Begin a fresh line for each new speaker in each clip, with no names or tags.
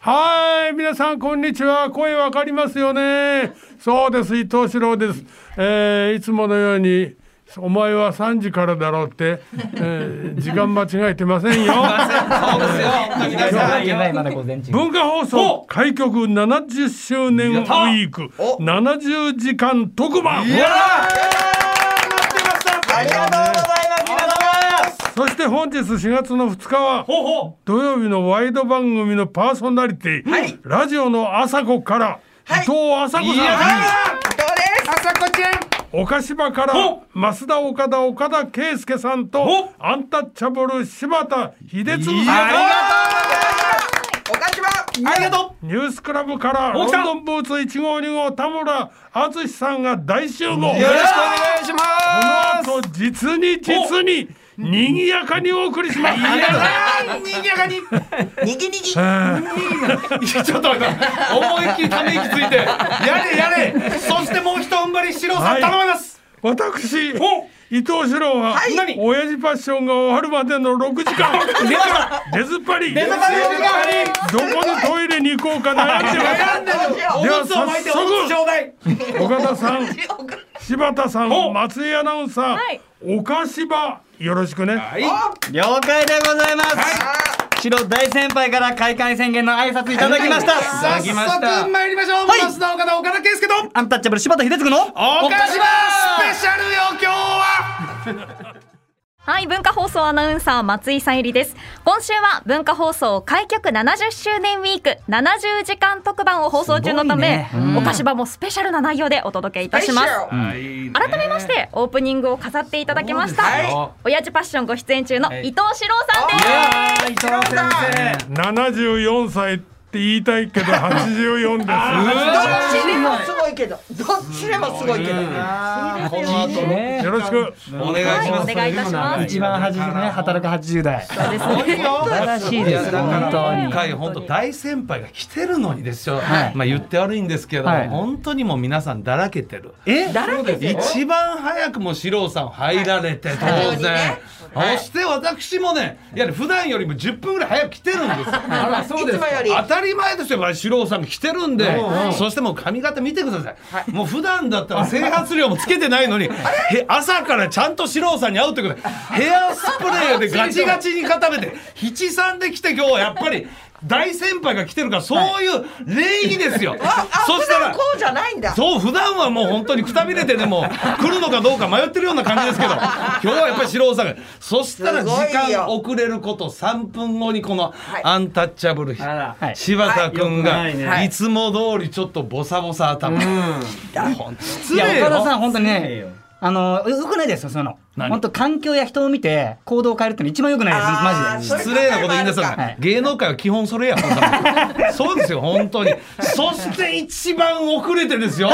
はい、皆さんこんにちは。声わかりますよね。そうです、伊藤四郎です。えーいつものように。お前は3時からだろうって、えー時間間違えてませんよ。文化放送開局70周年ウィーク70時間特番
いやー待ってました。
ありがとうございます皆様
そして本日4月の2日は土曜日のワイド番組のパーソナリティ、
はい。
ラジオの朝子から、
はい。
伊藤朝子さん。
う。いや
どうです。
朝子ちゃん。
岡島から
ほ
増田岡田岡田圭佑さんと
ほ
アンタッチャブル柴田秀嗣さん。
あり
岡島
ありがと
ニュースクラブからロンドンブーツ1号2号田村淳さんが大集合。
う。よろしくお願いしま
この後実に実に賑やかにお送りします。
い、に。ぎやかに。
にぎに。ぎ
ちょっと待って思いっきりため息ついて。やれやれ。そしてもう一踏ん張りシロさ
はい。
ん頼みます。
私
お。
伊藤四郎は、
はい。
何？
親父パッションが終わるまでの6時間。
出
ずっぱり。
出ずっぱり
どこにトイレに行こうか悩んでます。
でるおむつを巻いておむつちょうだい。
岡田さん柴田さん
お。
松井アナウンサー、
はい。
岡柴よろしくね、
はい。
了解でございます。白大先輩から開会宣言の挨拶いただきました。い。ただきまし
早
た
速。参りましょう。
はい。
増田岡田岡田圭佑と。
アンタッチャブル柴田秀嗣の
岡島スペシャルよ今日は
はい、文化放送アナウンサー松井さゆりです。今週は文化放送開局70周年ウィーク70時間特番を放送中のため、
ね。うん。
お菓子場もスペシャルな内容でお届けいたします。
はい
改めましてオープニングを飾っていただきました、
はい。
親父パッションご出演中の伊藤四郎さんです、
伊藤先生。
74歳って言いたいけど 84です。
どっちでもすごいけど。どっちでもすごいけど。
この後
ね
よろしく
お願いします。
お願いいたします
一番初めね働く80代。
そうですね。
素晴らしいです。本当に。
今。回本当大先輩が来てるのにですよ、
はい。
まあ言って悪いんですけど、
はい。
本当にもう皆さんだらけてる。
え？
だらけてる？
一番早くも四郎さん入られて当然、
はい。
そして私もねいや普段よりも10分ぐらい早く来てるんです
あらそうです
当たり前ですよ四郎さんが来てるんで、そしてもう髪型見てください、もう普段だったら整髪量もつけてないのに へ朝からちゃんと四郎さんに会うってことでヘアスプレーでガチガチに固めて七三で来て今日はやっぱり大先輩が来てるからそういう礼儀ですよ、
あ
そしたら
こうじゃないんだ。
そう普段はもう本当にくたびれてでも来るのかどうか迷ってるような感じですけど 今日はやっぱり四郎さんがそしたら時間遅れること3分後にこの
い。
アンタッチャブル、
はい。
柴田君が
はい。
つも通りちょっとボサボサ頭、ほん。と失
いや
礼よ。
岡田さん本当にね。あのよくないですよその。
何？
本当環境や人を見て行動を変えるっての一番良くないですマジで。
失礼なこと言いなさい、
はい。
芸能界は基本それやほんとに。そうですよ本当に。そして一番遅れてですよ、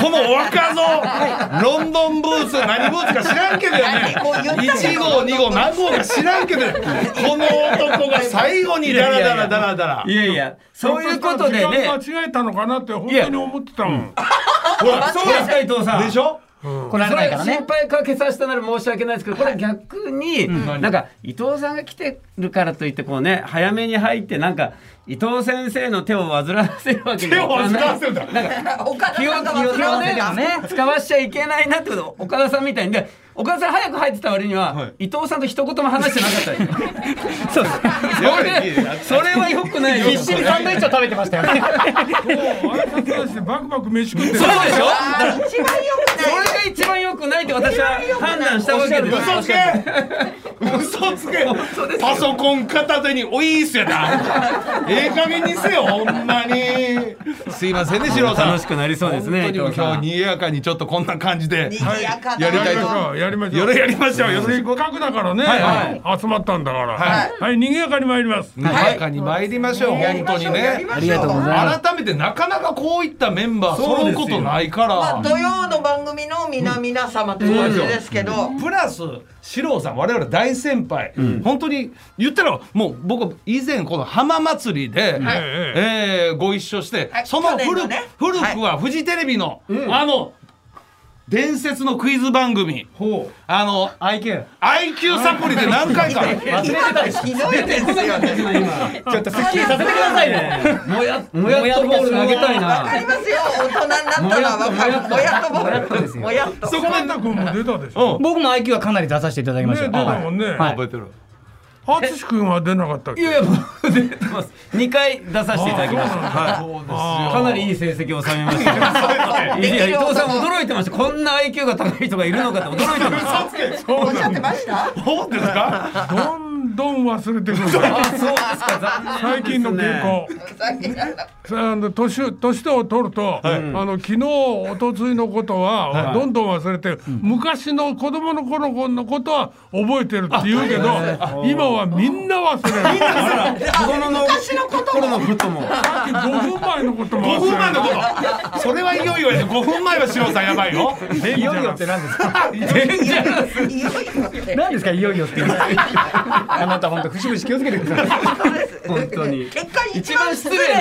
この若造、ロンドンブーツ何ブーツか知らんけどよね。
もう言ったけ
1
ど
号2号何号か知らんけどこの男が最後にダラダラダラダラ。
いやいや、そういうことでね。
間違えたのかなって本当に思ってたもん。
ほら
そうですか、伊藤さん。
でしょ
来られ
それ
ないからね。
心配かけさせたなら申し訳ないですけど、これ逆に、なんか伊藤さんが来てるからといってこうね、早めに入ってなんか伊藤先生の手を煩わせるわけに
手を煩わせるんだ。
なんか
岡田
気を
さんが
気を
忘れてる
気をね。使わしちゃいけないなってこと岡田さんみたいにで岡田さん早く入ってた割には、伊藤さんと一言も話してなかった ですよそうそれそれは良くないよ。
必死にサンドイッチを食べてましたよね。
挨拶してバクバク飯食ってる。
そうでしょ？
一番良く
それが一番良くないって私は判断したわけです。
嘘つけ。嘘つけ。パソコン片手においっすやな。ええ加減にせよほんまに。すいませんね四郎さん。
楽しくなりそうですね
本当に今日にぎやかにちょっとこんな感じで
賑やかだ
やりたいと。
やりましょう
よろやりましょうよろ
せっかくだからね、
はい。
集まったんだから。
は
はい、賑やかに参ります、
にぎやかに参りましょう本当にね。
ありがとうございます。
改めてなかなかこういったメンバー揃うことないか
まあ
ら
土曜の番組の皆皆様という感じですけど。
プラス四郎さん我々大先輩、本当に言ったらもう僕以前この浜祭りで、えーご一緒して、
はい。
その古
ね。
古くはフジテレビの、あの伝説のクイズ番組
ほう
あの
IQ
IQ サプリで何回か
忘れてたでしょ
ひどいですよね。
ちょっとすっきりさせてくださいね
もやもやっとボール投げたい
わか
な
りますよ。大人になったらわかる。もやっとボール。もやっと。
そこまで
君も出たでしょ。
僕も IQ はかなり出させていただきま
ね出
した
たもんね。
はい
覚えてる
淳君は出なかったっけ？
いやいやもう出てます。2回出させていただきました。
あ
かなりいい成績を収めました。いや伊藤さん驚いてました。こんな IQ が高い人がいるのかって驚いてました。
おっしゃってました？
そうですか？
ど んどん忘れてくる。んだ。
あそうですか残念
最近の傾向。さあの年年を取ると、あの昨日一昨日のことはどんどん忘れて、昔の子供の頃のことは覚えてるって言うけど、今はみんな忘れる。
子供の
昔のこと
頃のことも。
さっき5分前のことも
5
忘
分前の。こと。それはいよいよや。ね5分前はシロさんやばいよ。
いよいよって何ですか？
いよいよって。
何ですかいよいよって あなた本当節々気をつけてください。
本当に。
結果一
一番
番失
失礼。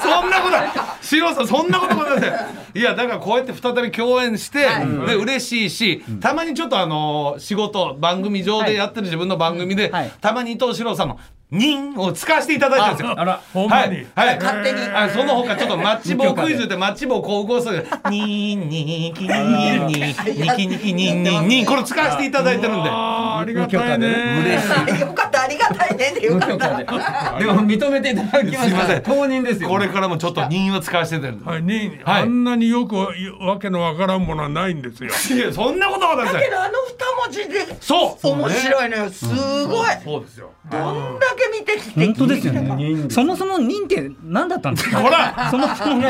そんなことシロさんそんなことごめんなさいいやだからこうやって再び共演して、で嬉しいし、たまにちょっとあの仕事番組上でやってる自分の番組で、
はい。
たまに伊藤四郎さんの「人」を使わせていただいてるんですよ。
あら
ほんまに
はい、はい、
勝手に
あその他ちょっとマッチ棒クイズでマッチ棒高校生で「にんにきにんににきにきにんにんにん」これ使わせていただいてるんで。
あーありがたいね。
よかったありがたいねでよかった。
でも認めていただきました
すいません。
公認ですよ。
これからもちょっと人を使わせてる
はい、に、
はい。
あんなによくわけのわからんものはないんですよ。
いやそんなことはないです
けどあの二文字で。
そう。
面白いのよ。すごい。
そうですよ。
どんだけ見てきて。
本当ですよね。そもそも認って何だったんですか？
ほら。
そもそも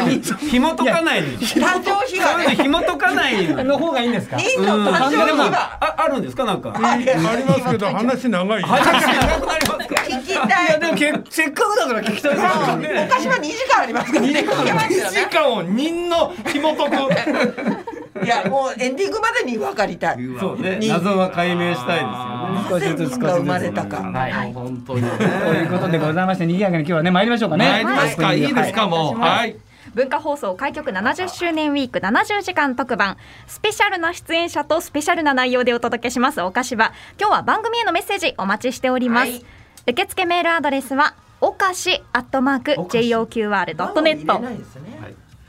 紐解かないに。
誕生日
そう
がね。
紐解かないに
の方がいいんですか
人の誕生
でも
日が。
ああるんですか？なんか。
ありますけど話長い。よ。
長くなりますか
聞きたい。
でもけせっかくだから聞きたいですよね。
お菓子は2時間ありますからね。聞けますよ
2時
ね。
間を人の紐解く。
いやもうエンディングまでに分かりたい。
そうね。謎は解明したいですよね。
少しずつ
人が生まれたか。
はい。
本当にね。
ということでございまして賑やかに今日はね参りましょうかね。
参りますか。い。いですかもう。はい
文化放送開局70周年ウィーク70時間特番。スペシャルな出演者とスペシャルな内容でお届けします。お菓子場。今日は番組へのメッセージお待ちしております、
はい。
受付メールアドレスはおかしアットマーク JOQR.net
入れないですね。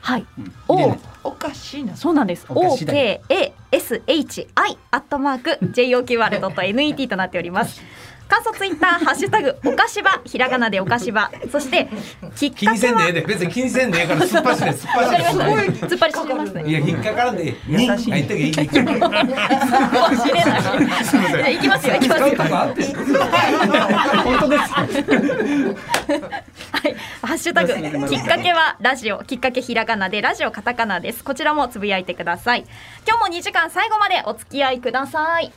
はい、お。
おかしいな。
そうなんです。OKASHI アットマーク JOQR.net となっております。感想ツイッターハッシュタグおかしばひらがなでおかしばそしてきっ
気に
かけは
せんでええで別に気にせんでええからすっぱしで突っ走
ま
で
した突っ張りしてますね
いや引っかからんでええ人入ってけいい
かもしれない。いきますよ、いきますよ。
本当です
はい、ハッシュタグ、きっかけはラジオ、きっかけひらがなで、ラジオカタカナです。こちらもつぶやいてください。今日も2時間最後までお付き合いください。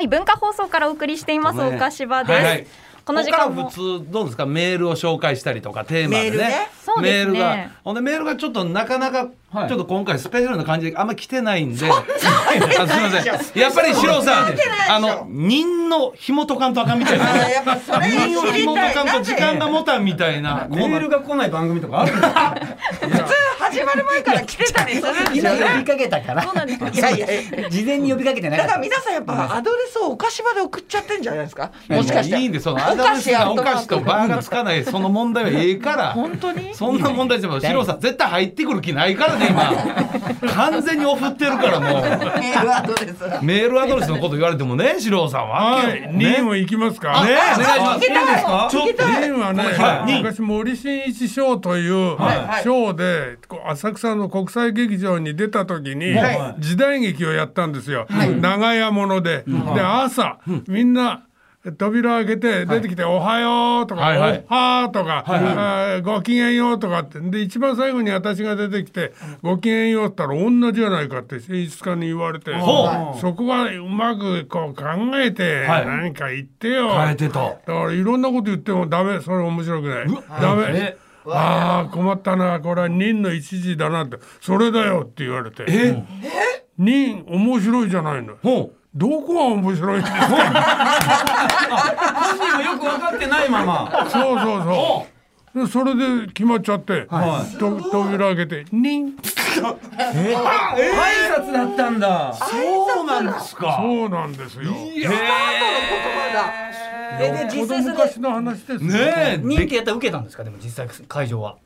はい、文化放送からお送りしています、おかしばです。
はいはい。
この時間も。
ここから普通どうですか？メールを紹介したりとかテーマでね。
メール
がほんでメールがちょっとなかなか、
はい。
ちょっと今回スペシャルな感じであんま来てないんで。あ すいません。やっぱり四郎さんあの人の紐解かんとあかんみたいな。人を。紐解かんと時間が持たんみたいな。
メールが来ない番組とかあるんですか？
普通始まる前から来てたりするんですよ
今呼び
ね。
かけたから
そうなんです。
いやいやいや。
事前に呼びかけてな
だから皆さんやっぱアドレスをお菓子場で送っちゃってんじゃないですか？もしかして。
いいんでそのアドレスがお菓子とバーがつか
い。
ないその問題はええから
本当に？
そんな問題でも四郎さん絶対入ってくる気ないからね今完全にオフってるからもう
メールアドレス。
メールアドレスのこと言われてもね四郎さんは
はい、
ね
任も行きますか？
ねお願いしますちょっと
任はね、
はい
昔森進一賞という
はい
賞で浅草の国際劇場に出た時に
は
時代劇をやったんですよ。長屋もので、で朝みんな扉開けて出てきて「おはよう」とか「
はい。はい。
おはー」とか、ごきげんよう」とかって。で一番最後に私が出てきて「ごきげんよう」って言ったら同じじゃないかって演出家に言われて。
ほ
そこはうまくこう考えて
はい。
何か言ってよ。
変えてと
だからいろんなこと言ってもダメ。それ面白くない。ダメ。
え
ああ困ったなこれは任の一時だなってそれだよって言われて。
え？
任面白いじゃないの。
ほ
どこが面白いんですか？
本人もよく分かってないまま。
そうそうそう。でそれで決まっちゃって、
はい。
と扉開けて「任」
挨拶だったんだ。
そうなんですか。
そうなんですよ。
いや
言葉だえで
子
実際それ
供昔の話ですよ。
ね。え。
人気やったら受けたんですか？でも実際会場は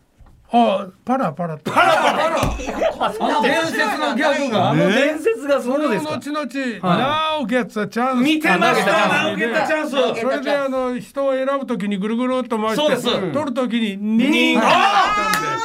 あ、パラパラと。
あの伝説のギャグが。
あの伝説がそうですか。
後々、Now gets a chance。
見てました。
あ
受けたチャンス
それであの人を選ぶときにぐるぐるっと回して取るときに
人。
人。が
あ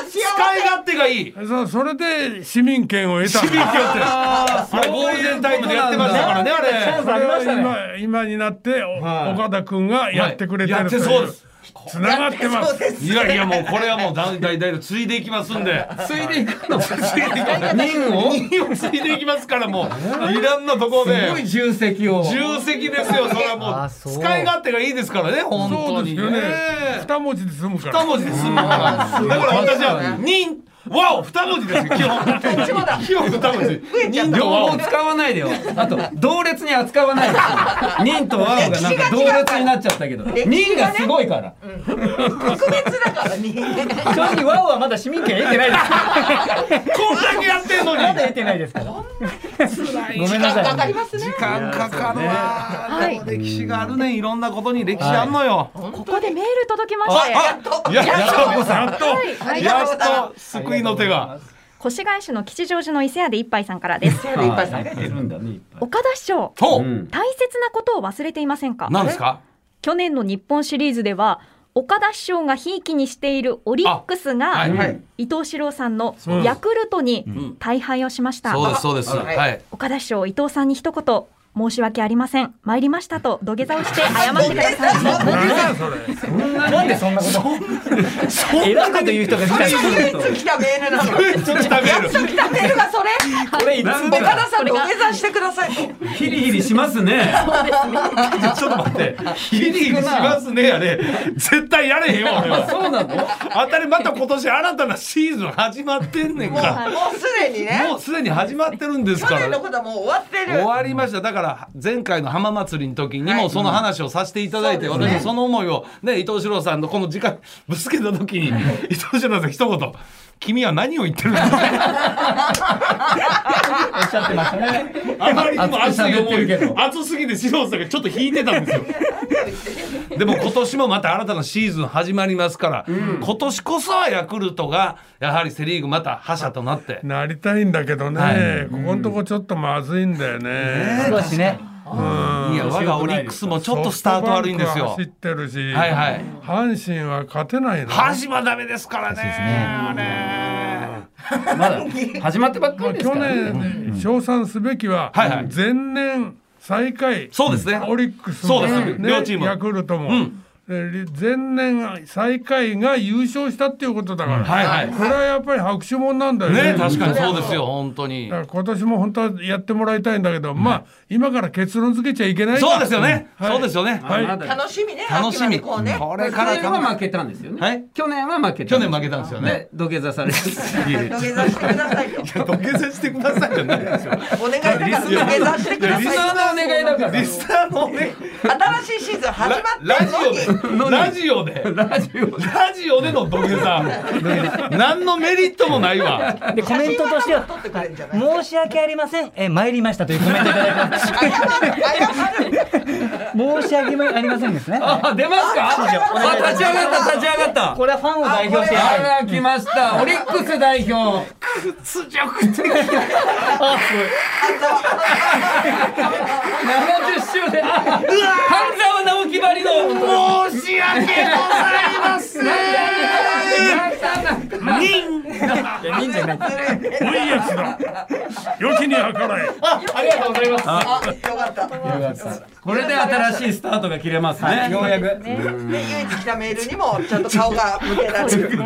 ー使い勝手がいい。
そうそれで市民権を得た。
市民権ってあれゴールデンタイムでやってましたからねあれ。
それは今今になってお岡田君がやってくれて
やっ
るという。
てそうです
つながってます。
いやいやもうこれはもう大大大ついでいきますんで。
ついでいくの
ついでいきます
任を
任をついでいきますからもう。いろんなところ
すごい
で
重責を。
重責ですよそれはもう。使い勝手がいいですからね本
そう
当に
ですよね。
ね
二文字で済むから。
二文字で済むから。だから私は任わお二文字ですよ 基本。基本二文字。任
両方使わないでよ。あと同列に扱わないで任 とワオがなんか同列になっちゃったけど。任がすごいから。
特別だから人間
正直ワオはまだ市民権得てないです。
こんだけやってんのに。
まだ得てないですから。ごめんなさい
かかりますね。
時間かかるわ、
はい。
歴史があるね。いろんなことに歴史あんのよ、
ここでメール届きまして
ああやっと。やっと。
はい。
やっと。救いの手が
越谷市の吉祥寺の伊勢屋で一杯さんからです。
いっぱいさんいるんだねいっぱい。
岡田市長
ほう、
うん。
大切なことを忘れていませんか？
何ですか？
去年の日本シリーズでは岡田師匠がひいきにしているオリックスが、
はい。はい。
伊藤四郎さんの
うん
ヤクルトに
ん。
大敗をしました、
そうですそうです。
はい。
はい。
岡田師匠伊藤さんに一言申し訳ありません。参りましたと土下座をして謝ってください。
なんでそんなこと。偉いこと言う人が来たりする
いつ来たメールなのれ
いつ
岡田さん土下座してください。
ヒリヒリしますね。
ちょっと待って。ヒリヒリしますねあれ。絶対やれへんよ俺は。
そうなの？
当たりまた今年新たなシーズン始まってんねん
もう
か
もうすでにね。
らもうすでに始まってるんです
去
から。
年のことはもう終わってる。
終わりました。だから前回の浜祭りの時にもその話をさせていただいて、
そうですね
私その思いをね伊藤四郎さんのこの時間ぶつけた時に伊藤四郎さん一言「君は何を言ってるんだ? 」
おっしゃってましたね。
あまりにも熱い思い
ど。
熱すぎて四郎さんがちょっと引いてたんですよ。でも今年もまた新たなシーズン始まりますから、今年こそはヤクルトがやはりセ・リーグまた覇者となって。
なりたいんだけどね、
はい。
ここのとこちょっとまずいんだよね。
少しね
うん
いや我がオリックスもちょっとスタート悪いんですよ。
走ってるし、
はいはい。
阪神は勝てないの。
阪神はダメですからね
まだ始まってばっかりですから。ね
年称賛すべきは
はいはい。
前年最下位。
そうですね。
オリックスも
そうです。両チーム。
ヤクルトも、
うん。
え前年最下位が優勝したっていうことだから、
はいはい。
これはやっぱり拍手もんなんだよね。
ね確かに。そうですよ本当に。
今年も本当はやってもらいたいんだけど、まあ今から結論付けちゃいけない
そうですよね、
はい。
そうですよね。
はい。
楽しみね
楽しみ。
こうね。
これから
去年は負けたんですよね。
はい。
去年は負けた
去年負けたんですよね。
で土下座されて
土下座してくださいよ
土下座してくださいじゃないですよ。
お願いだから土下座してくださいよ
リスナーのお願いだから。
リスナーのね
新しいシーズン始ま
ラ
ってんのに。
ラジオでラジオで。
ラジオ
ラジオでの土下座。何のメリットもないわ。
でコメントとしては
撮ってくれるんじゃない
申し訳ありません。え参りましたというコメントいただいてます
謝る謝る
申し訳ありませんですね。
あ出ますか？あ立ち上がった立ち上がった。
これはファンを代表して。
あら来ました。オリックス代表。
屈辱的
70周年。あ半沢直樹ばりの
申し訳ございません。
忍者ない。
おいやつだ。良きに計らえ。
ありがとうございます
あよかった。
これで新しいスタートが切れますね。
ようやく。
で唯一来たメールにもちゃんと顔が向けられる。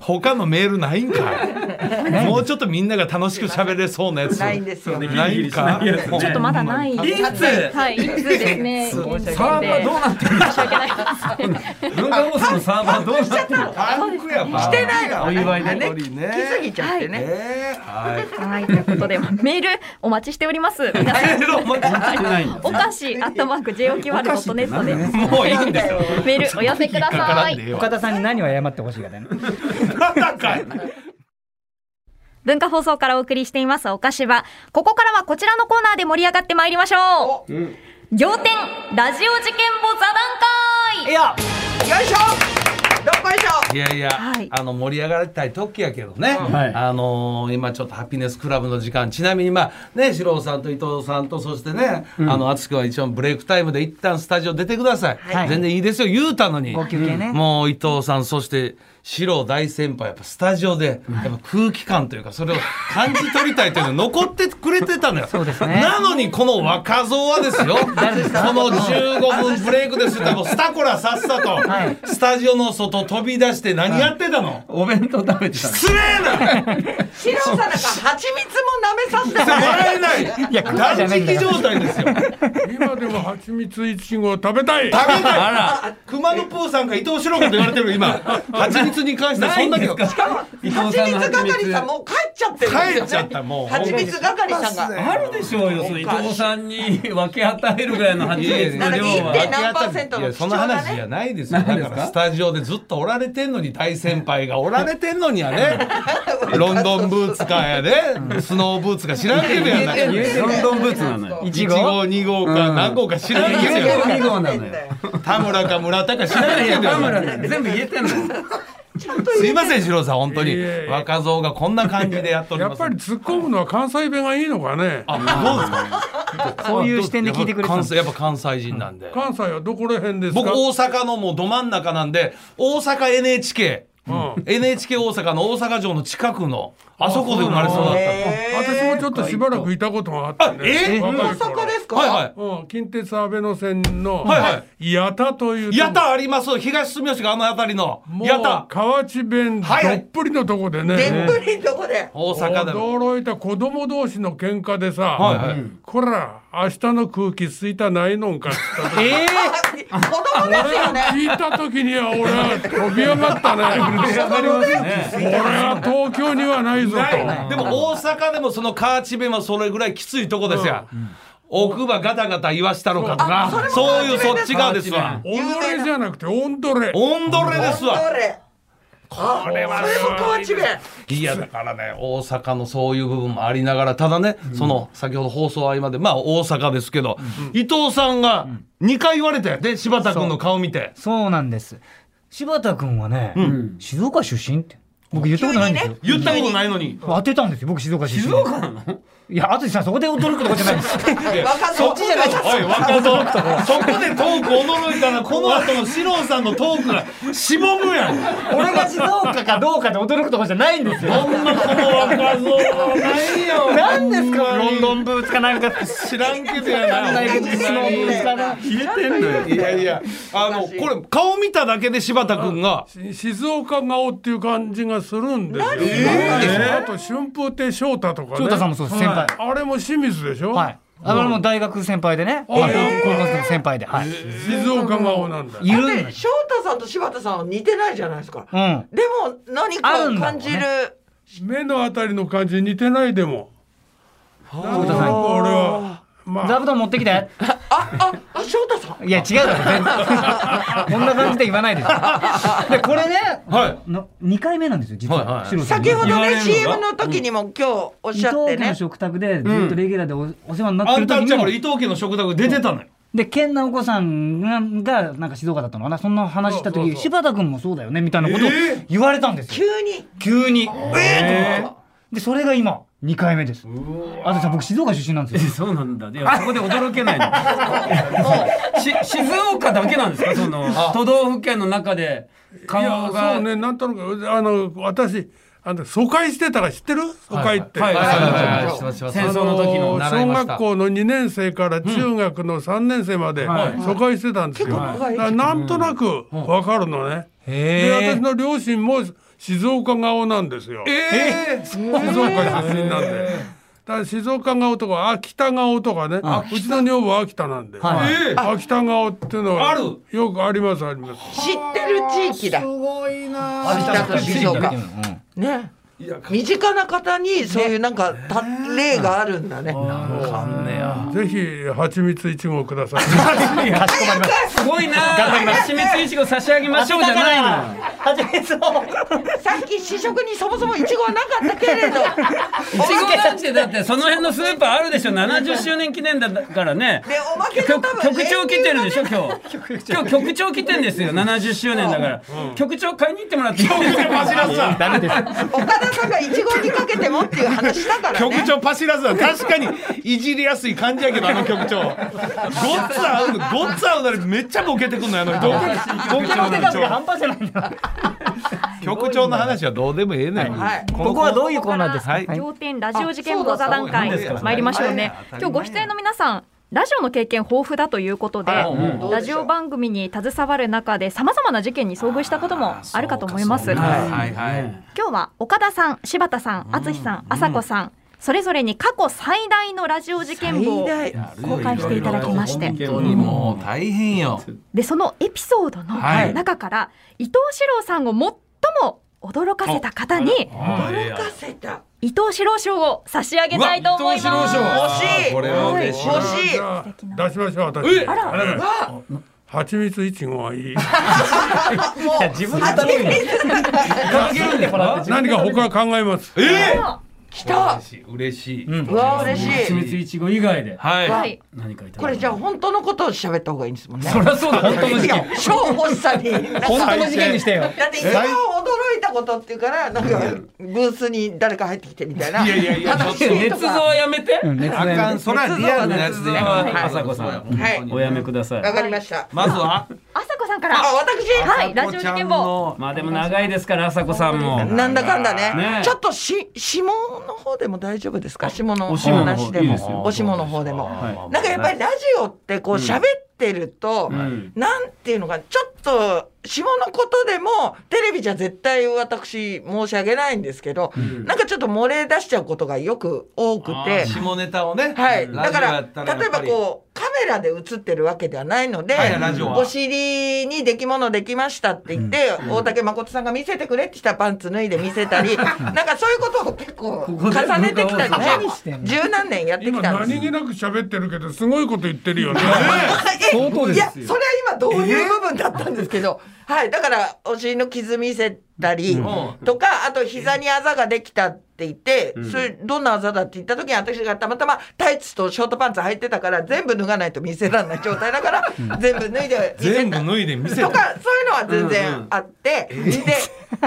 他のメールないんかい。もうちょっとみんなが楽ししく喋れそうなやつ。
ないんですよ。
ないんか
ちょっとまだない。
いつ？
はい、いつですね。
サーバーどうなってる
申し訳ないです。
文化放送のサーバーどうなってる
パンクや
してないの。
お祝いでね
来すぎちゃってね。
えーはい。
はい、とい。うことで、メールお待ちしております。
お
菓子アットマーク JOQ ワールド .net で。
もういいんですよ。
メールお寄せください。
岡田さんに何を謝ってほしいかね。
文化放送からお送りしていますお菓子は。ここからはこちらのコーナーで盛り上がってまいりましょう。仰天ラジオ事件簿座談会
いや
よいしょ。どっこいしょ。
いやいや、
はい。
あの盛り上がりたい時やけどね、
はい。
あのー今ちょっとハピネスクラブの時間。ちなみにまあね四郎さんと伊藤さんとそしてね、あの敦くんは一応ブレイクタイムで一旦スタジオ出てください、
はい。
全然いいですよ。言うたのに。
ね。
もう伊藤さんそして四郎大先輩やっぱスタジオでやっぱ空気感というかそれを感じ取りたいというの残ってくれてたのよ。
そうですね。
なのにこの若造はですよ。この15分ブレイクですよ。もうスタコラさっさと、
はい。
スタジオの外飛び出して何やってたの、
お弁当食べてた。
失礼な。
シロさんなんか蜂蜜も舐めさせて。
笑えない。
いや
断食状態ですよ。
今でも蜂蜜いちごを食べたい。
食べない。あら。熊野プーさんか伊藤四郎かと言われてる今。蜂蜜に関してはそんだけ
ないんですか？伊藤
蜂蜜係さんもう帰っちゃってる
帰っちゃった。もう。
蜂蜜係さんが。
あるでしょうよその伊藤さんに。分け与えるぐらいの蜂蜜。の量は
1.7何パーセントの
いやそんな話じゃないですよ。だからスタジオでずっとおられてんのに大先輩がおられてんのにやね ロンドンブーツかやで。スノーブーツか知らんけどやない。
ロンドンブーツなのよ。
1号2号か何号か知らんけど
1
や
号2号なのよ
田村か村田か知らんけど
田村
や
ね。全部言えてんのよ
すいません四郎さん本当に。若造がこんな感じでやっております。
やっぱり突っ込むのは関西弁がいいのかね。
あどうですか。
そういう視点で聞いてくれてたんです。
関西やっぱ関西人なんで。
関西はどこら辺ですか？
僕大阪のもうど真ん中なんで大阪 NHK
うん
NHK 大阪の大阪城の近くのあそこで生まれ育った。の
私もちょっとしばらくいたことがあってね
あえ
大阪ですか、
はいはい。
うん、近鉄安倍の線の
はいはい。
八田というとこ。
やたあります。東住吉があの辺りの
もう
やた
河内弁どっぷりのとこでね、
でんぶりどこで。
大阪でも。
驚いた子供同士の喧嘩でさ、
はいはい。
こら明日の空気吸いたないのんかっった時
え
子供ですよね。
聞いた時には俺は飛び上がったね。これは東京にはないぞと。
でも大阪でもその河内弁はそれぐらいきついとこですよ奥歯ガタガタ言わしたのかとか。
そ
う。いうそっち側ですわ。
オンドレじゃなくてオンドレ。
オンドレですわこれは
それも河内弁
いやだからね大阪のそういう部分もありながらただね、その先ほど放送合間でまあ大阪ですけど、伊藤さんが2回言われてで柴田君の顔見て。
そう。なんです。柴田君はね、静岡出身って。僕言ったことないんですよ、
言ったことないのに。
当てたんですよ。僕静岡出身。静岡なの？いや淳さんそこで驚くとこじゃないです。
若
そっちじゃないです。
おい若造。そこでトーク驚いたらこの後の四郎さんのトークがしぼむやん。
俺が静岡かどうかで驚くとこじゃないんですよ。
こんなこの若造はないよ。
何ですかロンドンブーツかなんか
知らんけどやな。
ないけどスノーブーツかな
言えてんのよいやいやあのこれ顔見ただけで柴田君が。
し静岡顔っていう感じがするんですよ。あと春風亭昇太とかね。
翔太さんもそうです先輩
あれも清水でしょ？
はい。あれも大学先輩でね、高校生の先輩で、はい、
静岡顔なんだ。よ。
いる。
翔太さんと柴田さんは似てないじゃないですか。
うん。
でも何か感じる。
目のあたりの感じ似てないでも。なん
太さん
か俺はまあ。
座布団持ってきて
あああ翔太さん？
いや違うだろ こんな感じで言わないででこれね
はい。
の2回目なんですよ実は、
はいはい。
先ほどね CM の時にも今日おっ
伊
しゃってね。
藤家の食卓でずっとレギュラーでお,、お世話になって
あんた
る時に。も
んちゃんこれ伊藤家の食卓出てたのよ。
で健直子さんががなんか静岡だったのかな。そんな話した時
そうそうそう。
柴田君もそうだよねみたいなことを言われたんですよ、
急に？
急に。えー。でそれが今2回目です。あとさん僕静岡出身なんですよ。
そうなんだ。いやそこで驚けないの。し静岡だけなんですか？その都道府県の中で
いや
顔が
そうね。なんとなくあの私あの疎開してたら知ってる？疎開って。
はい戦争の時の
小
習いました。
学校の2年生から中学の3年生まで
はい。
疎開してたんですよ。なんとなくわかるのね。で私の両親も静岡顔なんですよ。
ええ
静岡出身なんで。だから静岡顔とか秋田顔とかね、うちの女房は秋田なんで、
はい。
ええ
秋田顔っていうのは
ある。
よくありますあります。
知ってる地域だ。
ごいな
秋田と静岡。
うん
ね身近な方にそういうなんかた例があるんだね。
かんね。や
や
ぜひ蜂蜜いちごをください。
す。ごいな。蜂蜜いちご差し上げましょうじゃないの。
蜂蜜を。
さっき試食にそもそもいちごはなかったけれど。
いちごなんてだってその辺のスーパーあるでしょ。70周年記念だからね。
でおまけの
局
多分
局長来てるでしょ今日今日。局長来てんですよ。70周年だから。局長買いに行ってもらっていいですか？
ダメです。
岡田さんがいちごにかけてもっていう話だからね。
局長パシらずは確かにいじりやすい感じやけどあの局長。ごっつ合うのごっつ合うのにめっちゃボケてくんのよあの人。
ボケの手数が半端じゃないんだ。
局長の話はどうでもええねん、
はい。
ここはどういうコーナーですか？
はい。
仰天ラジオ事件簿座談会
あそうだそうだ
参りましょうね。今日ご出演の皆さんラジオの経験豊富だということで
うん
ラジオ番組に携わる中でさまざまな事件に遭遇したこともあるかと思います。
はい。はいはい。
今日は岡田さん柴田さん淳さん朝子さんそれぞれに過去最大のラジオ事件簿を公開していただきまして。
本当にもう大変よ。
でそのエピソードの
はい。
中から伊藤四郎さんを最も驚かせた方に
驚かせた
伊藤四郎賞を差し上げたいと思います。
欲しい。
これは嬉しい。
欲しい。
出しましょう私。
え
あら。
あら。蜂蜜いちごはいい。
自分のためにかけるんでもらって
何か他考えます。
え
来た。
ー、嬉しい、
うわ嬉し
蜂
い
蜜いちご以外で。
はい、
はい。
何かいただいた
これじゃあ本当のことを喋った方がいいんですもんね。
そりゃそうだ本当の事
い
件
や賞欲しさに
本当の事件にしてよ。
だって一番驚いたことっていうからなんかブースに誰か入ってきてみたいな。い
やいやいや
話
捏造
と。か
はやめて？
あかん。それはリアルなやつで。
朝子さん
はい。
おやめください。
わかりました。
まずは？
朝子さんから。
あ私？
はい。ラジオ事件簿。
まあでも長いですから朝子さんも。
なんだかんだね。
ね。
ちょっとし下の方でも大丈夫ですか？下の
お下の方
話でも。お下の方でも。
は
なんかやっぱりラジオってこう喋ってると、
ん
なんていうのかちょっと下のことでもテレビじゃ絶対私申し上げないんですけど、なんかちょっと漏れ出しちゃうことがよく多くて。
下ネタをね。
はい、だから例えばこうカメラで映ってるわけではないので、
はい
お尻に出来物できましたって言って、大竹誠さんが見せてくれってきたパンツ脱いで見せたり なんかそういうことを結構重ねてきたり
何してんの
十何年やってき
今
たんです
何気なく喋ってるけどすごいこと言ってるよね。
相当です
いやそれは今どういう部分だったんですけど、はいだからお尻の傷見せたりとか、あと膝にあざができたって言って、それどんなあざだって言った時に私がたまたまタイツとショートパンツ履いてたから全部脱がないと見せられない状態だから、全部脱いで見せた
全部脱いで見せた
とかそういうのは全然あって、で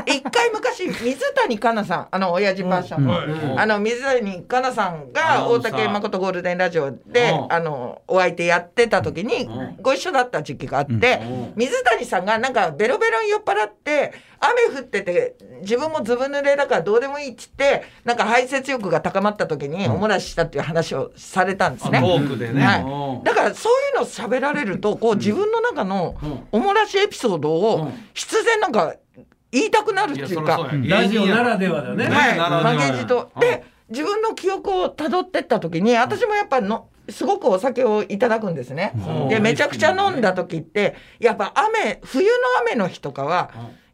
一回昔水谷香奈さんあの親父パッションの、
はい。
あの水谷香奈さんが大竹誠ゴールデンラジオで
うん。
あのお相手やってた時にご一緒だった時期があって水谷さんがなんかベロベロに酔っ払って雨降ってて自分もずぶ濡れだからどうでもいいっつってなんか排泄欲が高まった時におもらししたっていう話をされたんです
ト
ね。
ークでね、
はい、だからそういうの喋られるとこう自分の中のおもらしエピソードを必然なんか言いたくなるっていうか。
ラジオならではだね。
はい、
ならでは
負けじと。で、自分の記憶をたどってった時に、私もやっぱの、すごくお酒をいただくんですね。で、めちゃくちゃ飲んだ時って、やっぱ雨、冬の雨の日とかは、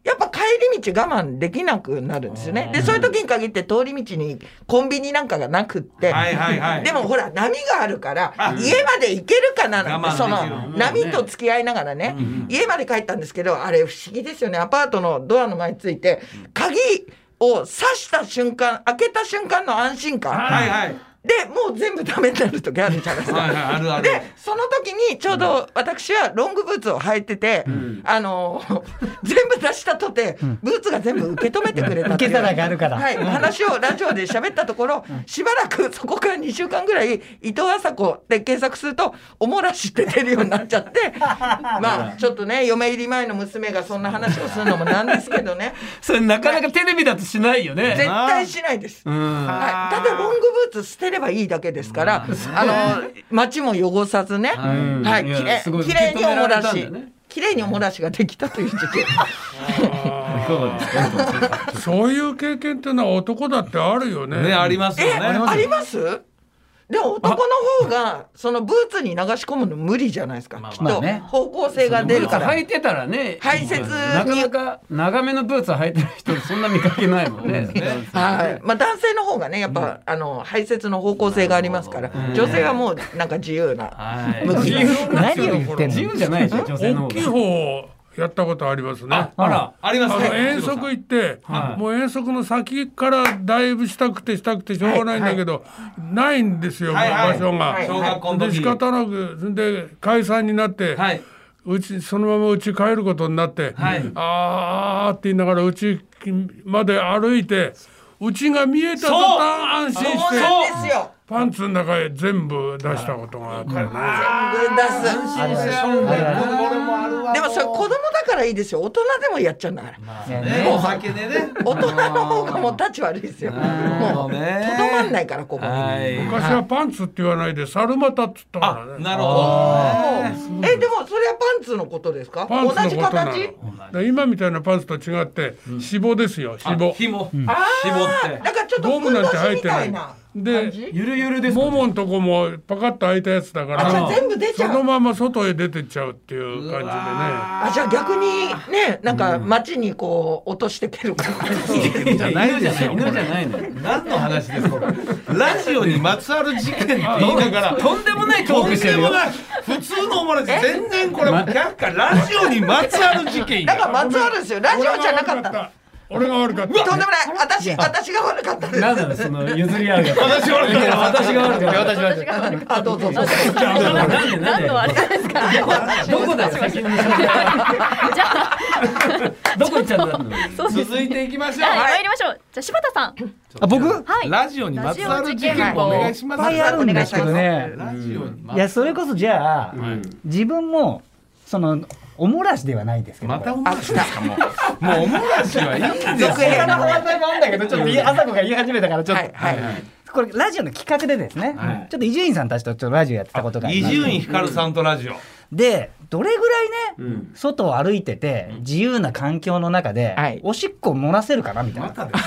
やっぱ帰り道我慢できなくなるんですよね。で、そういう時に限って通り道にコンビニなんかがなくって、
はいはいはい。
でもほら波があるから家まで行けるかななんてその波と付き合いながらね。家まで帰ったんですけどあれ不思議ですよね。アパートのドアの前について鍵を刺した瞬間開けた瞬間の安心感。
はいはい
でもう全部ダメになる時あるじゃないですか。
はいはいあるある。
でその時にちょうど私はロングブーツを履いてて、あの 全部出したとて、ブーツが全部受け止めてくれた
受け皿があるから。
はい、話をラジオで喋ったところ、しばらくそこから2週間ぐらい伊藤麻子で検索するとおもらしって出るようになっちゃって まあちょっとね嫁入り前の娘がそんな話をするのもなんですけどね。
それなかなかテレビだとしないよね。
絶対しないです。はい、ただロングブーツ捨てればいいだけですから、あの街も汚さずね、
ん
はい、きれ
い
きれいにおもらしきれいにおもらしができたという時期。
いかがですか？
そういう経験っていうのは男だってあるよね。
ねありますよ
え、
ね
あります？でも男の方がそのブーツに流し込むの無理じゃないですか、きっと
まあね。
方向性が出るから、
履いてたらね
排泄に
なかなか長めのブーツ履いてる人そんな見かけないもんね。
はい。まあ、男性の方がねやっぱ、あの排泄の方向性がありますから、女性はもうなんか自由な、
はい。自由
何を言ってんの
自由じゃないでしょ女性の方が
大きい方をやったことありますね。
あら
ありますね。
遠足行って、
はい。
もう遠足の先からだいぶしたくてしたくてしょうがないんだけど、ないんですよ、場所が。
はい。
小学校の時。
で仕方なくで解散になって、
はい。う
ちそのまま家帰ることになって、
はい。
あーって言いながら家まで歩いて家が見えた途端安心して
なんですよ
パンツの中へ全部出したことがあってね。
全部出す。でもそれ子供だからいいですよ。大人でもやっちゃうんだから。
ね。お酒でね。
大人の方がもう立ち悪いですよ。もうとどまんないからここ
昔はパンツって言わないで猿股っつったからね。
なるほど。
えでもそれはパンツのことですか？
パンツ
同じ形？
今みたいなパンツと違って脂肪ですよ脂肪
紐絞
あ
って。
ーだからちょっと
ゴムなんて入
み
ってないで
ゆるゆるです。か
ももんとこもパカッと開いたやつだから
あじゃあ全部出ちゃ
そうのまま外へ出てっちゃうっていう感じでね。
あじゃあ逆にねなんか街にこう落としてける感じ？
じゃないですよ
犬じゃないの。よ
何の話ですか？ラジオにまつわる事件って言いながら
とんでもないト
とん
ークしてるよ。
でもない。普通のおもらし全然これ却下ラジオにまつわる事件
だから
や
まつわるんですよ。ラジオじゃなかった
俺が悪かった。
とんでもない。私私が悪かったです。
なんなのその譲り合うやつ
私悪かった。
私が悪かった。私
私が悪かっ
あどうぞどうぞ
なんで
あれですか？
どこだよ先に
じゃあ
どこ行っちゃったの
続いていきましょう。
はい。参りましょう。じゃあ柴田さん。
あ僕？
はい。
ラジオにまつわる事件をお願いします。
いっぱいあるんですけどね。いやそれこそじゃあ、自分もそのおもらしではないですけど。
またおもらしですか？もう。もうおもらしはいいんですよ。
続編
他の話題もあるんだけどちょっと朝子が言い始めたからちょっと、
はいはい。
これラジオの企画でですね、
はい。
ちょっと伊集院さんたちとちょっとラジオやってたことが
伊集院光さんとラジオ
でどれぐらいね、外を歩いてて自由な環境の中で、
はい。
おしっこ漏らせるかなみたいな、
たです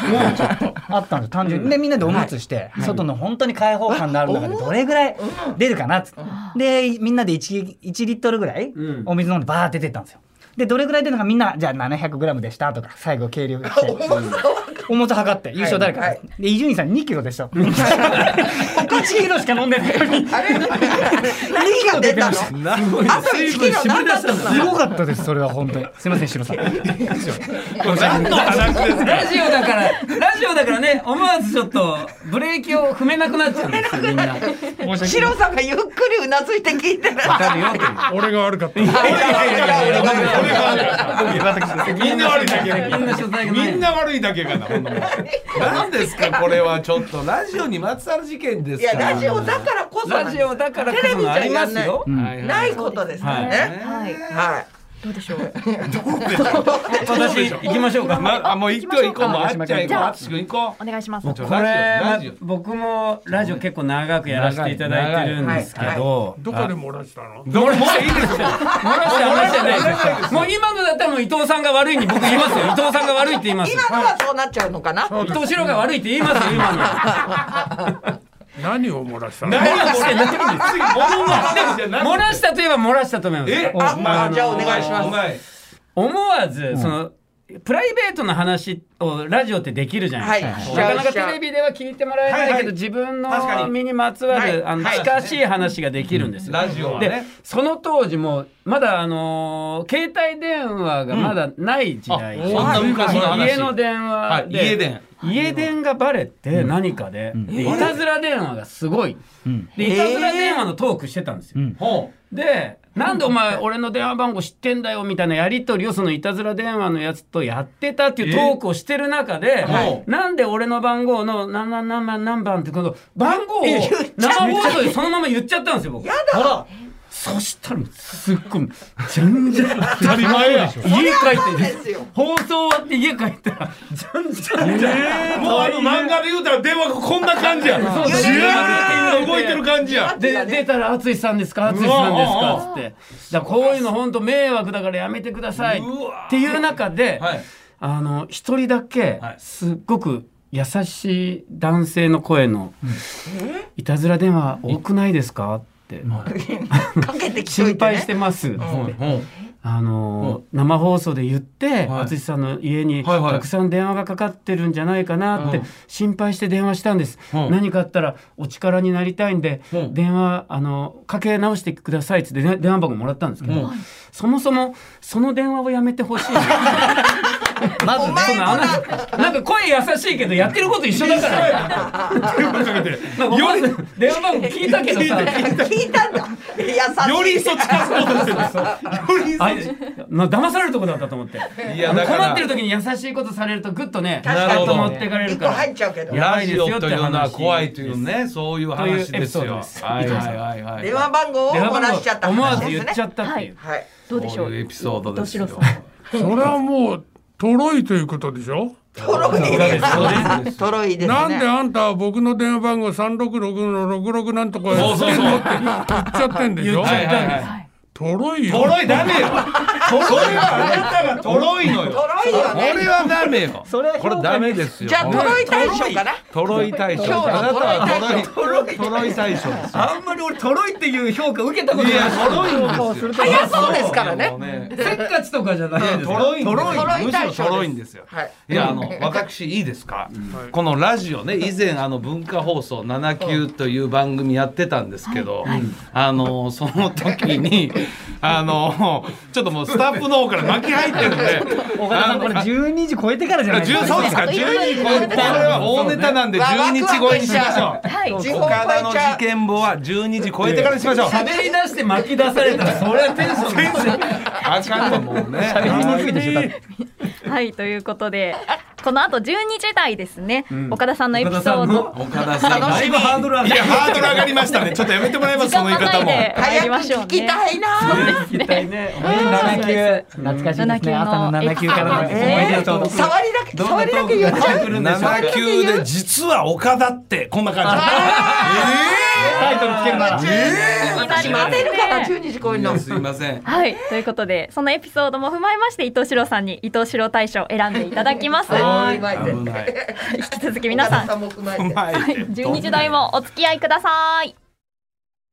あったんです単純に。でみんなでおむつして、外の本当に開放感のある中でどれぐらい出るかなっつって、でみんなで 1, 1リットルぐらい
ん。
お水飲んでバーって出てったんですよ。でどれぐらい出るのかみんなじゃあ 700g でしたとか最後計量して。重さ測って優勝誰か、
はい。
で伊集院さん2キロでした1キロしか飲んでないのに
あれ？何が出たのあと1キロ何だったんだ。
すごかったですそれは本当に。すいませんシロさん。
何の話ですか？
ラジオだからラジオだからね思わずちょっとブレーキを踏めなくなっちゃうんですよみんな。
シロさんがゆっくりうなずいて聞いてる
わかるよって。
俺が悪かった。
みんな悪いだけ
みんな
悪いだけかな。ほんなもん何ですかこれはちょっとラジオにまつわる事件です
いや
から
ラジオだからこそ
ラジオだからこ
テレビじ
そのあり
ゃやんない。
ますよ。
はい
ないことですからね。
はい。
はい
どうでしょう？
私行きましょうか。
まあもう一個行こう。もうあっちゃん行こう
じゃあ
あっちくん行こ
お願いします。
これ、僕もラジオ結構長くやらせていただいてるんですけど、
どこで漏らしたの？
どうもういいで？すよ
漏らした。話じゃないですもう今のだったらもう伊藤さんが悪いに僕言いますよ。伊藤さんが悪いって言います
今のはそうなっちゃうのかな？
伊藤四郎が悪いって言いますよ今の
何を漏らしたの？
何をしてない次物の？話じゃなくて
漏らしたといえば漏らしたと思います。
え？
お
あまあじゃあお願いします。
お前
思わず、そのプライベートな話をラジオってできるじゃないですか、
はい。
なかなかテレビでは聞いてもらえないけど、
はいはい。
自分の身にまつわる、
はい。
あの
はい。
近しい話ができるんですよ、
ラジオは
で
ね
その当時もまだあのー携帯電話がまだない時代、
あそんな昔の話。
家の電話で、
はい。家電。
家電がバレて何かで,、でいたずら電話がすごい、でいたずら電話のトークしてたんですよ、
ほ
でなんでお前俺の電話番号知ってんだよみたいなやり取りをそのいたずら電話のやつとやってたっていうトークをしてる中で
は
なんで俺の番号の何何何番何番ってこの番号を生放送でそのまま言っちゃったんですよ僕。そしたらすっごいじゃんじゃん当たり前や。家帰って
ですよ。
放送終わって家帰ったらじゃんじゃんじゃ
もうあの漫画で言うたら電話がこんな感じや。
そう
ジューって動いてる。感じや。
で出たら淳さんですか淳さんですかっつってだこういうの本当迷惑だからやめてくださいっていう中で、
はい。
あの一人だけ
はい。
すっごく優しい男性の声のいたずら電話多くないですか？って
かけてきて、ね、
心配してますって。あのー生放送で言って
はい。
淳さんの家にたくさん電話がかかってるんじゃないかなって
うん。
心配して電話したんです、
うん。
何かあったらお力になりたいんで、
うん。
電話あのかけ直してくださいっつってで電話番号もらったんですけど、
うん。
そもそもその電話をやめてほしい まずね。そのあななんか声優しいけどやってること一緒だから。なんかより電話番号聞いたけどさ。
聞いたんだ。優しい。
よりそっちかそうとしてるよ。りそ
あまあ騙されるとこだったと思って。
いや
困ってる時に優しいことされるとグッとね
確
持っていかれるから。
入っちゃうけど。
やば
ラジ
いですよって
オというのは
話
怖いというねそういう話ですよ。はいはいはいはい。
電話番号を漏らしちゃった
思わ
話ですね。
ず言っちゃったっていう、
はい。
どうでしょう？
エピソードですよ。
それはもうトロいということでしょ？
トロイ
です
トロイですね。
なんであんたは僕の電話番号366の66なんとかやってんのって言っちゃってんでしょ？
言っちゃったんです、
トロいよ。
トロいダメよ。それはあなたがトロいのよ。
トロイよね。
これはダメよ。
それは
これダメですよ。
じゃあトロイ大将かな？
トロイ大将。
今日の
あなたは
トロイ
トロイトロイ大将ですよ。
あんまり俺トロいっていう評価受けたことない。
いやトロいんですよ
早そうですからね。
もう。ね
せっかちとかじゃないです
トロい
トロイ
むしろトロいんですよ。
はい。
いやあの私いいですか、このラジオね以前あの文化放送79という番組やってたんですけど、あのその時にあのちょっともうスタッフの方から巻き入ってるんで。
岡田さんこれ12時超えてからじゃないです
10
か。
そうです。か12時超えこれは大ネタなんで12時超えにしましょう。
はい。
岡田の事件簿は12時超えてからにしましょう。
喋り出して巻き出されたらそれはテンション
あかんわもうね。
喋りにくいでしょだって
はいということでこの後12時台ですね、
ん。
岡田さんのエピソード。
岡田さん
だいぶハードル上
い
が
やハードル上がりましたね。ちょっとやめてもらえますその言い方も。
早く
ましょう
聞き
ね
たいな
聞きたいね。
7級懐かしいですね。朝の7級からの思い出をちょうど
触りだけ触りだけ言っちゃう
7級で実は岡田ってこんな感じ。
タイトルつけるなら。
気になります
待てるかな
ね
12時超えるの。
すいません。
はいということでそのエピソードも踏まえまして伊藤四郎さんに伊藤四郎大賞を選んでいただきます。
は
引
い。踏
危ない。
き続き皆さん。
岡田も踏まえて
うまい。
はい、12時台もお付き合いください。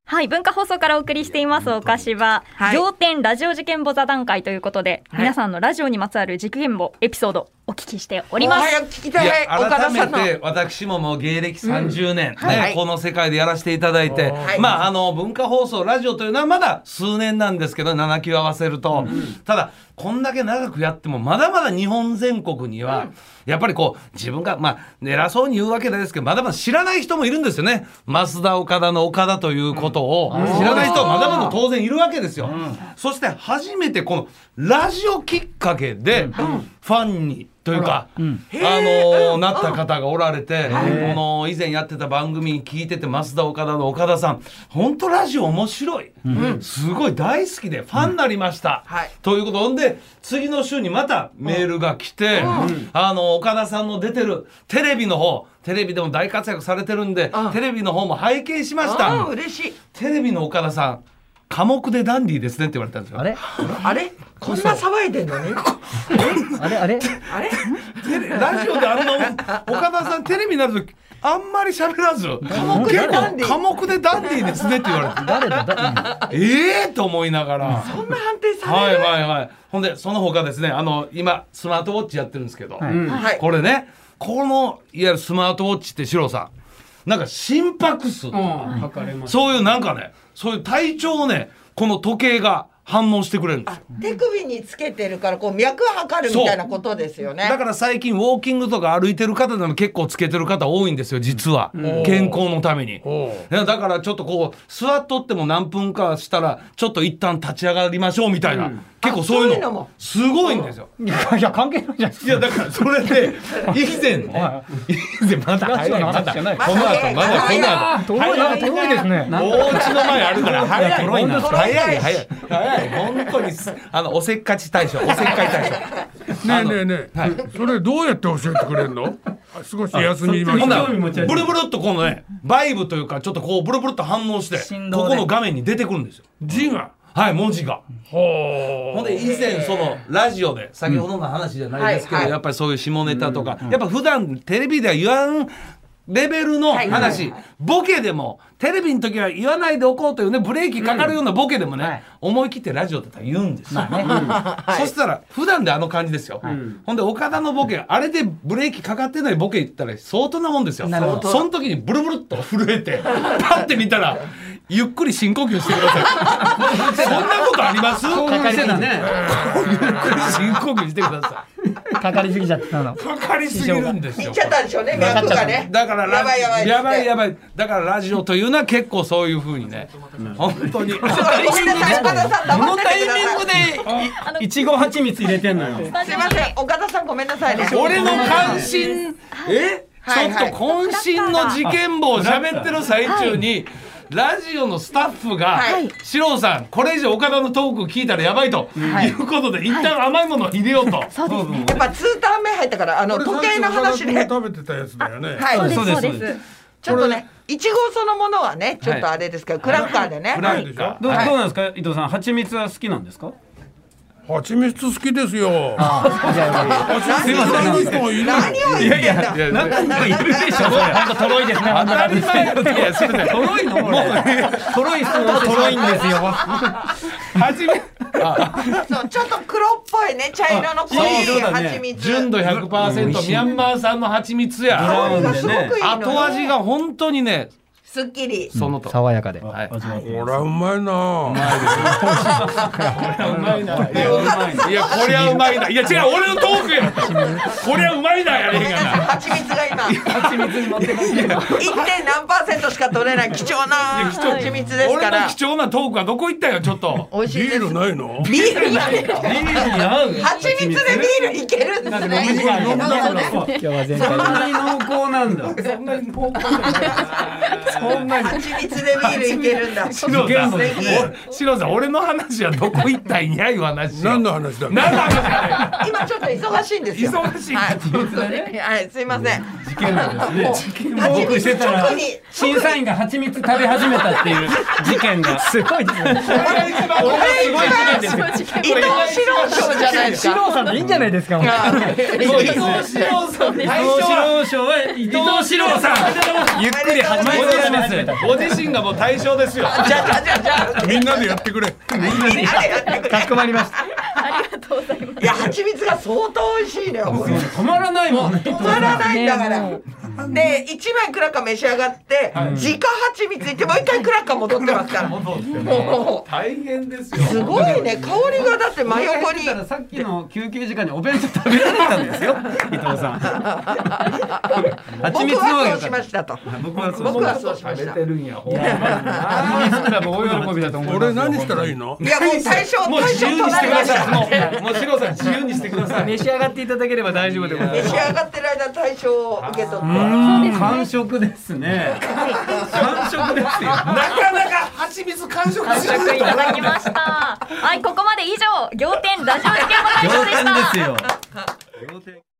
はい、文化放送からお送りしていますお菓子は、
はい。
仰天ラジオ事件簿座談会ということで、
はい。
皆さんのラジオにまつわる事件簿エピソードお聞きしております。
早く聞きたい。
改めて私ももう芸歴30年、
はい。
ねこの世界でやらせていただいて、
はい。
まああの文化放送ラジオというのはまだ数年なんですけど7級合わせると、ただこんだけ長くやってもまだまだ日本全国には、やっぱりこう自分がまあ偉そうに言うわけですけどまだまだ知らない人もいるんですよね。増田岡田の岡田ということを。知らない人はまだまだ当然いるわけですよ。そして初めてこのラジオきっかけでファンにというか、あのーなった方がおられて、この以前やってた番組聞いてて増田岡田の岡田さん本当ラジオ面白い、すごい大好きでファンになりました、
はい。
ということほんで次の週にまたメールが来て、あの岡田さんの出てるテレビの方テレビでも大活躍されてるんで
うん。
テレビの方も拝見しました、
嬉しい。
テレビの岡田さん寡黙でダンディーですねって言われたんですよ。
あれ？
あれ？こんな騒いでんのに？
あれ？あれ？
あれ？
テレラジオであんな岡田さんテレビになるとあんまり喋らず
寡黙でダンディー。
寡黙でダンディーですねって言われて。
誰だ？だ？
ええと思いながら。
そんな判定さ
はい
れる？
はいはい。ほんでその他ですねあの今スマートウォッチやってるんですけど、
はい。
これねこのいわゆるスマートウォッチってシロさんなんか心拍数、
うん。測れます。
そういうなんかねそういう体調をねこの時計が反応してくれるんですよ。
手首につけてるからこう脈測るみたいなことですよね。
だから最近ウォーキングとか歩いてる方でも結構つけてる方多いんですよ実は、健康のために。だからちょっとこう座っとっても何分かしたらちょっと一旦立ち上がりましょうみたいな、ういうの
あそういうの。も
すごいんですよ。
いやいや関係ないじゃないです
いやだからそれで 以前ね以前まだ早い。まだ
ラジオの話じゃない。
この後まだこの後
か遠いな。遠いですね。
お家の前あるから早い。早い。早い。早い。本当にすあのおせっかち大将。おせっかい大将。
ねえねえねえ、それどうやって教えてくれるの？あ少し休みまし
ほんなら
興味持ち味
ブルブルっとこのねバイブというかちょっとこうブルブルっと反応してここの画面に出てくるんですよ。
字が
はい文字が。
ほ
ほんで以前そのラジオで先ほどの話じゃないですけど、やっぱりそういう下ネタとか、やっぱ普段テレビでは言わんレベルの話、ボケでもテレビの時は言わないでおこうというねブレーキかかるようなボケでもね、
はい。
思い切ってラジオだったら言うんですよ、
まあね。
そしたら普段であの感じですよ、ほんで岡田のボケあれでブレーキかかってないボケ言ったら相当なもんですよ。その時にブルブルっと震えて パッて見たらゆっくり深呼吸してください。そんなことあります？
興奮してたね。
ゆっくり深呼吸してくださ
かかりすぎちゃったの。
いかかりすぎるんですよ。
行っちゃったんでしょうね脈がね。
だからラ
やばいやばい
やばいやばい。だからラジオというのは結構そういうふうにね。本当に。
このタイミングでい。ちご蜂蜜入れてんのよ。
すいません岡田さんごめんなさいね。
俺の関心え
はい
ちょっと渾身の事件簿を喋ってる最中にラジオのスタッフが
はい「
四郎さんこれ以上岡田のトーク聞いたらやばい」とい。うことで一旦甘いものを入れようと。
そうですね。
やっぱ通ターン目入ったからあの時計の話ね
食べてたやつだよね。
はい。
そうですそう
そうで
です。
ちょっとねいちごそのものはねちょっとあれですけどクラッカーでね。
フライでしょ？
どうなんですか？伊藤さん蜂蜜は好きなんですか？
蜂蜜好きですよ。
何
いろんな人がいる。
何を言ってんだ
いや
なんかいるでしょ
本当とろいですね
当たり前いやすみません
とろいのこれとろい質問
とろいんですよ
初め
そうちょっと黒っぽいね茶色の濃い蜂蜜
純度100%ミャンマー産の蜂蜜や
ブラウン
がすごくいいのよ
後味が本当にね
すっきり。
そのと。
爽やかで。
はい。
味わって
これはうまいな。
うまいな。い やこりゃうまいな。いや違う俺のトークや こりゃうまいなやれへんが。な
蜂蜜が今。蜂蜜に持ってます 1. 何パーセントしか取れない。貴重な蜂蜜ですか
俺
ら
の貴重なトークはどこ行ったよちょっと。
美味しいです。
ビールないの？
ビールいける
ビールに合う
蜂蜜でビールいけるんですね。
今日は全体
そんなに濃厚なんだ。
そんなにトークそんなに
蜂蜜でビールいけるんだ。
シロさんさん俺の話はどこ行ったんやいう話よ。
何の話だ？
何の話
今ちょっと忙しいんですよ。
忙しい
はい。すいません。
事件なんですね。事件して
蜜
たら審査員が蜂蜜食べ始めたっていう事件がすごいですね
俺一番俺
伊藤四郎賞じゃないですか
さんでいいんじゃないですか
伊藤四郎さん
伊藤四郎賞は伊藤四郎さん
ゆっくり始
お
め
願いします
ご自身がもう対象ですよ。
じゃあじゃあじゃあ。じゃあ
みんなでやってくれ。
みんなで。やってくれ。
かしこまりました
ありがとうございます。
いや蜂蜜が相当美味しいのよ。
止まらないもん。ね
止まらないんだから、
ね
で一枚クラッカー召し上がって、自家蜂蜜いってもう一回クラッカー戻ってますから。もう
大変ですよ。
すごいね。香りがだって真横に。
だからさっきの休憩時間にお弁当食べられたんですよ。伊藤さん。蜂蜜
僕はそうしましたと。
僕はそう
僕はそうしました。
食べてるんや。ほんま
蜂蜜クラブ大喜びだと思います
俺何したらいいの？
いやもう対象
もう
対象
自由にし
となりました
もうもうシロさん自由にしてください
召し上がっていただければ大丈夫でございます
召し上がってる間対象を受け取って
完食ですね完食ですよ
なかなか蜂蜜完食
完食いただきました。はい、ここまで以上、仰天ラジオ事件簿大賞でした。
仰天ですよ